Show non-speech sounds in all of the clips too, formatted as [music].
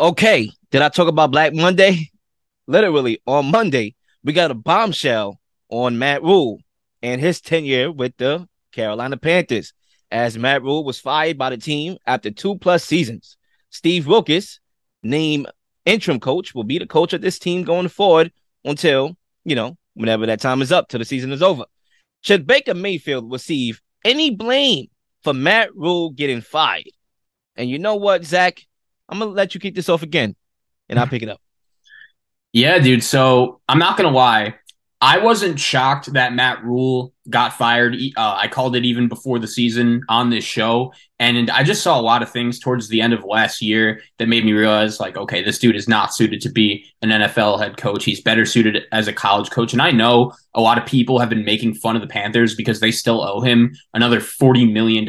Okay, did I talk about Black Monday? Literally on Monday, we got a bombshell on Matt Rhule and his tenure with the Carolina Panthers, as Matt Rhule was fired by the team after two plus seasons. Steve Wilks, named interim coach, will be the coach of this team going forward until, you know, whenever that time is up, till the season is over. Should Baker Mayfield receive any blame for Matt Rhule getting fired? And you know what, Zach? I'm gonna let you kick this off again, and I'll pick it up. Yeah, dude. So I'm not gonna lie. I wasn't shocked that Matt Rhule got fired. Uh, I called it even before the season on this show. And I just saw a lot of things towards the end of last year that made me realize, like, okay, this dude is not suited to be an NFL head coach. He's better suited as a college coach. And I know a lot of people have been making fun of the Panthers because they still owe him another $40 million.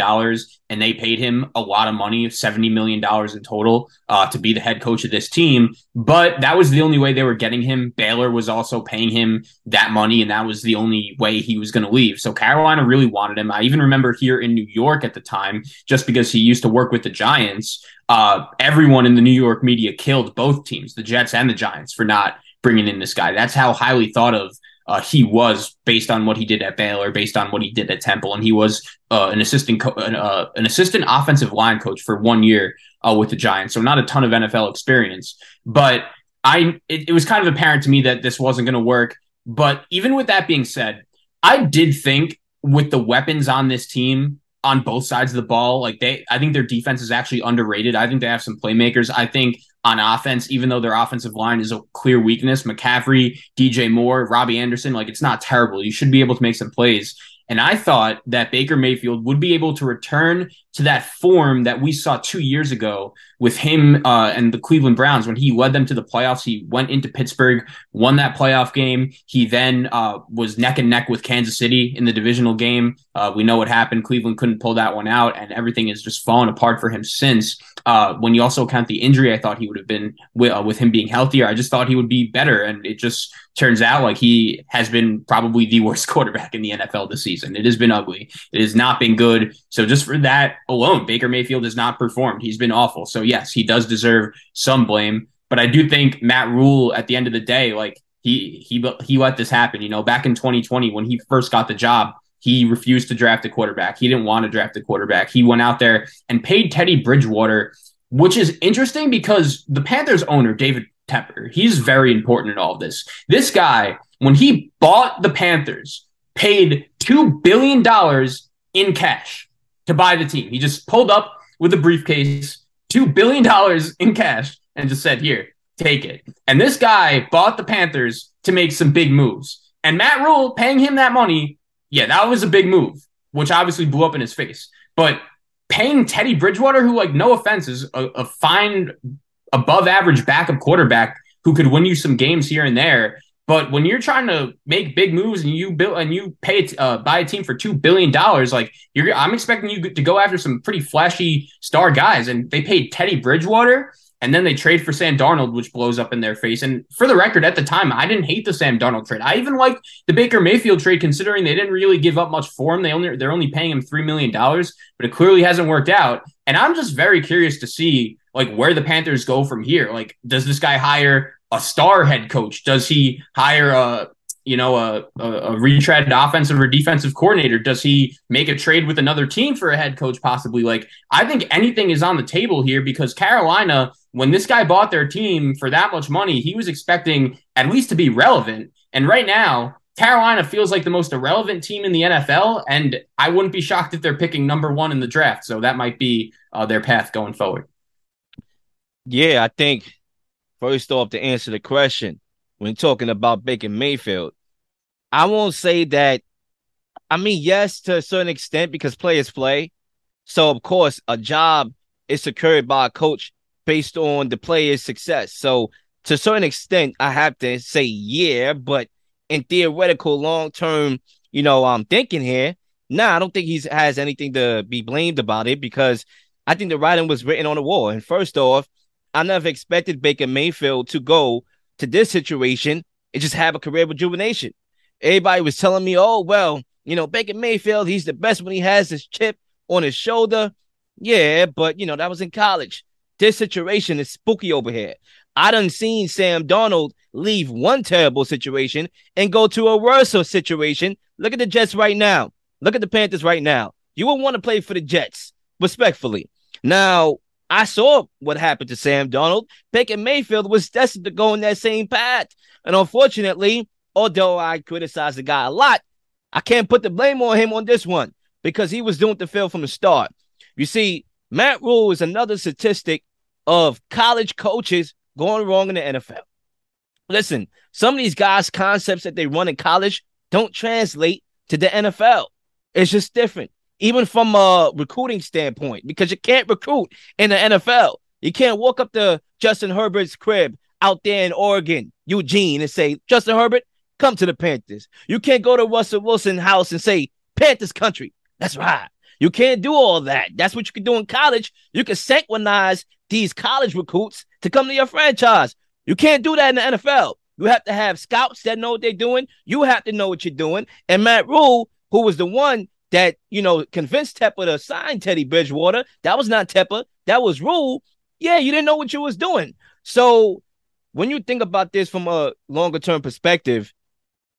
And they paid him a lot of money, $70 million in total, uh, to be the head coach of this team. But that was the only way they were getting him. Baylor was also paying him that money. And that was the only way he was going to leave. So Carolina really wanted him. I even remember here in New York at the time, just because he used to work with the Giants, uh, everyone in the New York media killed both teams, the Jets and the Giants, for not bringing in this guy. That's how highly thought of uh, he was based on what he did at Baylor, based on what he did at Temple, and he was uh, an assistant co- uh, an assistant offensive line coach for one year uh, with the Giants. So not a ton of NFL experience, but I it, it was kind of apparent to me that this wasn't going to work. But even with that being said, I did think with the weapons on this team on both sides of the ball, like they, I think their defense is actually underrated. I think they have some playmakers. I think on offense, even though their offensive line is a clear weakness, McCaffrey, DJ Moore, Robbie Anderson, like it's not terrible. You should be able to make some plays. And I thought that Baker Mayfield would be able to return to that form that we saw two years ago with him uh, and the Cleveland Browns when he led them to the playoffs. He went into Pittsburgh, won that playoff game. He then uh, was neck and neck with Kansas City in the divisional game. Uh, we know what happened. Cleveland couldn't pull that one out, and everything has just fallen apart for him since. Uh, when you also count the injury, I thought he would have been with, uh, with him being healthier. I just thought he would be better, and it just turns out like he has been probably the worst [laughs] quarterback in the NFL this season. It has been ugly. It has not been good. So just for that alone, Baker Mayfield has not performed. He's been awful. So yes, he does deserve some blame. But I do think Matt Rhule, at the end of the day, like he he he let this happen. You know, back in 2020 when he first got the job, he refused to draft a quarterback. He didn't want to draft a quarterback. He went out there and paid Teddy Bridgewater, which is interesting because the Panthers owner David Tepper, he's very important in all of this. This guy, when he bought the Panthers, paid two billion dollars in cash to buy the team. He just pulled up with a briefcase, $2 billion in cash, and just said, Here, take it. And this guy bought the Panthers to make some big moves. And Matt Rhule paying him that money, yeah, that was a big move, which obviously blew up in his face. But paying Teddy Bridgewater, who, like, no offense, is a, a fine, above average backup quarterback who could win you some games here and there, but when you're trying to make big moves and you build and you pay uh, buy a team for two billion dollars, like you're, I'm expecting you to go after some pretty flashy star guys. And they paid Teddy Bridgewater, and then they trade for Sam Darnold, which blows up in their face. And for the record, at the time, I didn't hate the Sam Darnold trade. I even liked the Baker Mayfield trade, considering they didn't really give up much for him. They only they're only paying him three million dollars, but it clearly hasn't worked out. And I'm just very curious to see like where the Panthers go from here. Like, does this guy hire a star head coach? Does he hire a you know a, a, a offensive or defensive coordinator? Does he make a trade with another team for a head coach possibly? Like I think anything is on the table here because Carolina, when this guy bought their team for that much money, he was expecting at least to be relevant. And right now, Carolina feels like the most irrelevant team in the NFL, and I wouldn't be shocked if they're picking number one in the draft. So that might be uh, their path going forward. Yeah, I think First off, to answer the question, when talking about Baker Mayfield, I won't say that. I mean, yes, to a certain extent, because players play. So, of course, a job is secured by a coach based on the player's success. So, to a certain extent, I have to say, yeah, but in theoretical long term, you know, I'm thinking here, nah, I don't think he has anything to be blamed about it because I think the writing was written on the wall. And first off, I never expected Baker Mayfield to go to this situation and just have a career rejuvenation. Everybody was telling me, oh, well, you know, Baker Mayfield, he's the best when he has his chip on his shoulder. Yeah, but, you know, that was in college. This situation is spooky over here. I done seen Sam Donald leave one terrible situation and go to a worse situation. Look at the Jets right now. Look at the Panthers right now. You wouldn't want to play for the Jets, respectfully. Now, I saw what happened to Sam Donald. Baker Mayfield was destined to go in that same path. And unfortunately, although I criticize the guy a lot, I can't put the blame on him on this one because he was doing the field from the start. You see, Matt Rhule is another statistic of college coaches going wrong in the NFL. Listen, some of these guys' concepts that they run in college don't translate to the NFL. It's just different, even from a recruiting standpoint, because you can't recruit in the NFL. You can't walk up to Justin Herbert's crib out there in Oregon, Eugene, and say, Justin Herbert, come to the Panthers. You can't go to Russell Wilson's house and say, Panthers country. That's right. You can't do all that. That's what you can do in college. You can sanguinize these college recruits to come to your franchise. You can't do that in the NFL. You have to have scouts that know what they're doing. You have to know what you're doing. And Matt Rhule, who was the one that, you know, convinced Tepper to sign Teddy Bridgewater, that was not Tepper. That was Rhule. Yeah, you didn't know what you was doing. So when you think about this from a longer term perspective,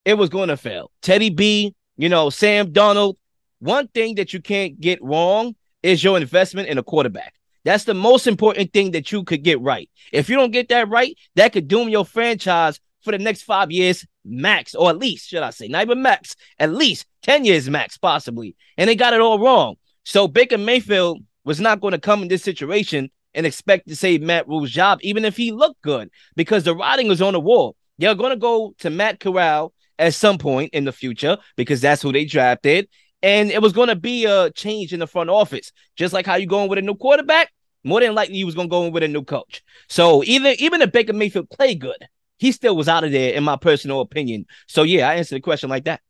it was going to fail. Teddy B, you know, Sam Donald. One thing that you can't get wrong is your investment in a quarterback. That's the most important thing that you could get right. If you don't get that right, that could doom your franchise for the next five years max, or at least, should I say, not even max, at least 10 years max, possibly. And they got it all wrong. So Baker Mayfield was not going to come in this situation and expect to save Matt Rhule's job, even if he looked good, because the writing was on the wall. They're going to go to Matt Corral at some point in the future because that's who they drafted. And it was going to be a change in the front office, just like how you going with a new quarterback. More than likely, he was going to go in with a new coach. So even even if Baker Mayfield played good, he still was out of there, in my personal opinion. So yeah, I answered the question like that.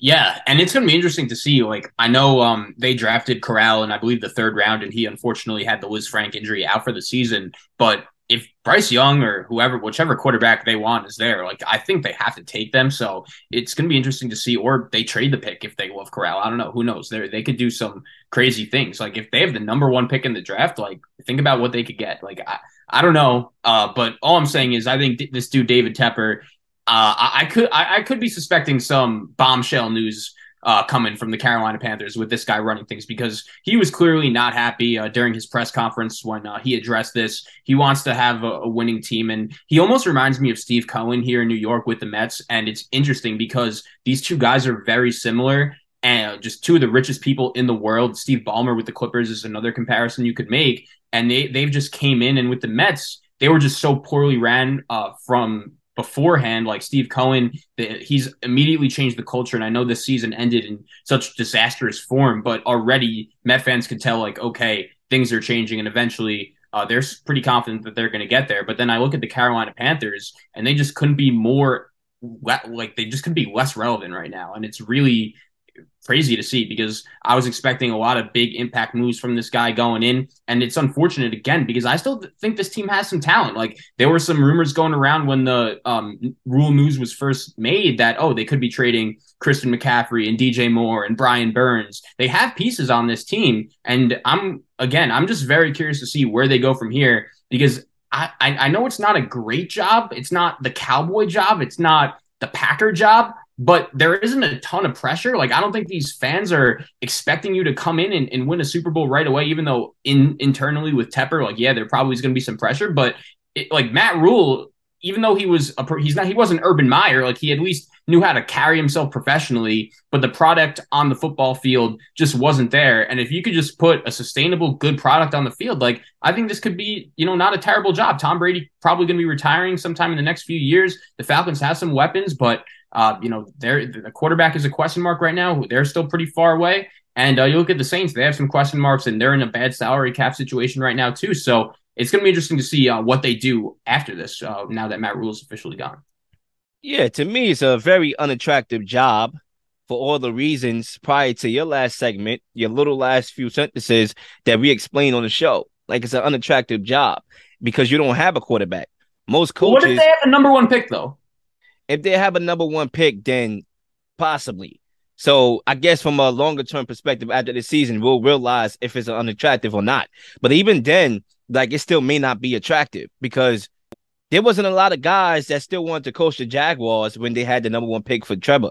Yeah, and it's going to be interesting to see. Like, I know um, they drafted Corral in, I believe, the third round, and he unfortunately had the Lisfranc injury out for the season. But if Bryce Young or whoever, whichever quarterback they want is there, like I think they have to take them. So it's going to be interesting to see, or they trade the pick if they love Corral. I don't know. Who knows? They they could do some crazy things. Like if they have the number one pick in the draft, like think about what they could get. Like I, I don't know. Uh, but all I'm saying is I think this dude David Tepper, uh, I, I could I, I could be suspecting some bombshell news uh, coming from the Carolina Panthers with this guy running things because he was clearly not happy uh, during his press conference when uh, he addressed this. He wants to have a, a, winning team, and he almost reminds me of Steve Cohen here in New York with the Mets. And it's interesting because these two guys are very similar and just two of the richest people in the world. Steve Ballmer with the Clippers is another comparison you could make, and they they've just came in and with the Mets. They were just so poorly ran uh, from beforehand, like Steve Cohen, the, he's immediately changed the culture. And I know this season ended in such disastrous form, but already Met fans could tell, like, okay, things are changing, and eventually uh, they're pretty confident that they're going to get there. But then I look at the Carolina Panthers, and they just couldn't be more like they just couldn't be less relevant right now, and it's really crazy to see because I was expecting a lot of big impact moves from this guy going in. And it's unfortunate again because I still think this team has some talent. Like there were some rumors going around when the um, Rhule news was first made that, oh, they could be trading Christian McCaffrey and DJ Moore and Brian Burns. They have pieces on this team. And I'm, again, I'm just very curious to see where they go from here because I, I know it's not a great job. It's not the cowboy job. It's not the Packer job, but there isn't a ton of pressure. Like I don't think these fans are expecting you to come in and, and win a Super Bowl right away, even though in internally with Tepper, like yeah, there probably is going to be some pressure. But it, like Matt Rhule, even though he was a he's not he wasn't Urban Meyer, like he at least knew how to carry himself professionally, but the product on the football field just wasn't there. And if you could just put a sustainable, good product on the field, like I think this could be, you know, not a terrible job. Tom Brady probably going to be retiring sometime in the next few years. The Falcons have some weapons, but uh, you know, they're, the quarterback is a question mark right now. They're still pretty far away. And uh, you look at the Saints; they have some question marks, and they're in a bad salary cap situation right now too. So it's going to be interesting to see uh, what they do after this. Uh, now that Matt Rhule is officially gone. Yeah, to me, it's a very unattractive job for all the reasons prior to your last segment, your little last few sentences that we explained on the show. Like it's an unattractive job because you don't have a quarterback. Most coaches. What if they have the number one pick though? If they have a number one pick, then possibly. So I guess from a longer term perspective after the season, we'll realize if it's unattractive or not. But even then, like it still may not be attractive because there wasn't a lot of guys that still wanted to coach the Jaguars when they had the number one pick for Trevor,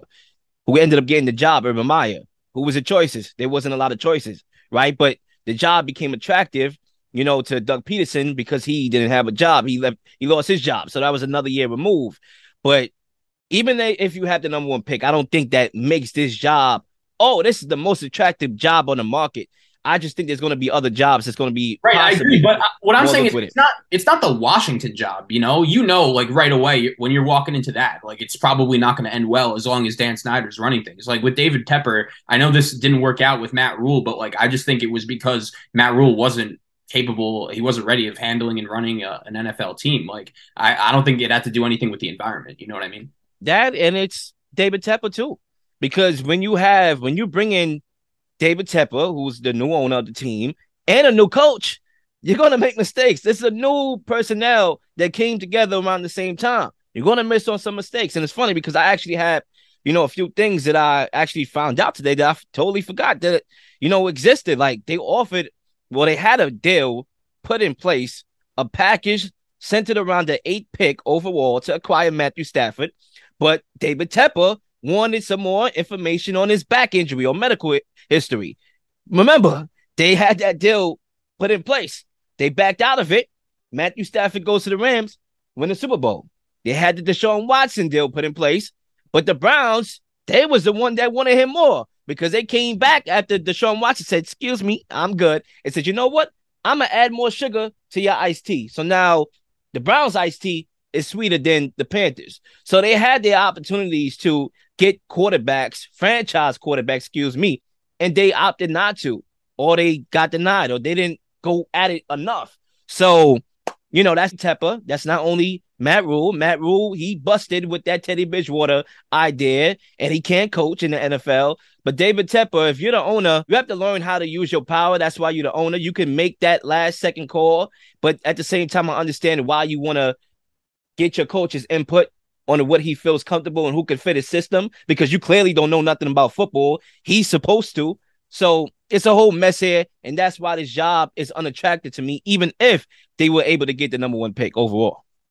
who ended up getting the job, Urban Meyer. Who was the choices? There wasn't a lot of choices, right? But the job became attractive, you know, to Doug Pederson because he didn't have a job. He left, he lost his job. So that was another year removed. But even if you have the number one pick, I don't think that makes this job, oh, this is the most attractive job on the market. I just think there's going to be other jobs that's going to be right. I agree, but uh, what I'm saying is it's it. not it's not the Washington job. You know, you know, like right away when you're walking into that, like it's probably not going to end well as long as Dan Snyder's running things. Like with David Tepper, I know this didn't work out with Matt Rhule, but like I just think it was because Matt Rhule wasn't capable. He wasn't ready of handling and running a, an NFL team. Like I, I don't think it had to do anything with the environment. You know what I mean? That and it's David Tepper too, because when you have when you bring in David Tepper, who's the new owner of the team, and a new coach, you're to make mistakes. This is a new personnel that came together around the same time. You're to miss on some mistakes. And it's funny because I actually had, you know, a few things that I actually found out today that I totally forgot that, you know, existed. Like they offered, well, they had a deal put in place, a package centered around the eight pick overall to acquire Matthew Stafford. But David Tepper wanted some more information on his back injury or medical history. Remember, they had that deal put in place. They backed out of it. Matthew Stafford goes to the Rams, win the Super Bowl. They had the Deshaun Watson deal put in place, but the Browns, they was the one that wanted him more because they came back after Deshaun Watson said, "Excuse me, I'm good," and said, "You know what? I'm gonna add more sugar to your iced tea." So now the Browns iced tea is sweeter than the Panthers. So they had their opportunities to get quarterbacks, franchise quarterbacks, excuse me, and they opted not to, or they got denied, or they didn't go at it enough. So, you know, that's Tepper. That's not only Matt Rhule. Matt Rhule, he busted with that Teddy Bridgewater idea, and he can't coach in the NFL. But David Tepper, if you're the owner, you have to learn how to use your power. That's why you're the owner. You can make that last second call, but at the same time, I understand why you want to get your coach's input on what he feels comfortable and who can fit his system because you clearly don't know nothing about football. He's supposed to. So it's a whole mess here. And that's why this job is unattractive to me, even if they were able to get the number one pick overall.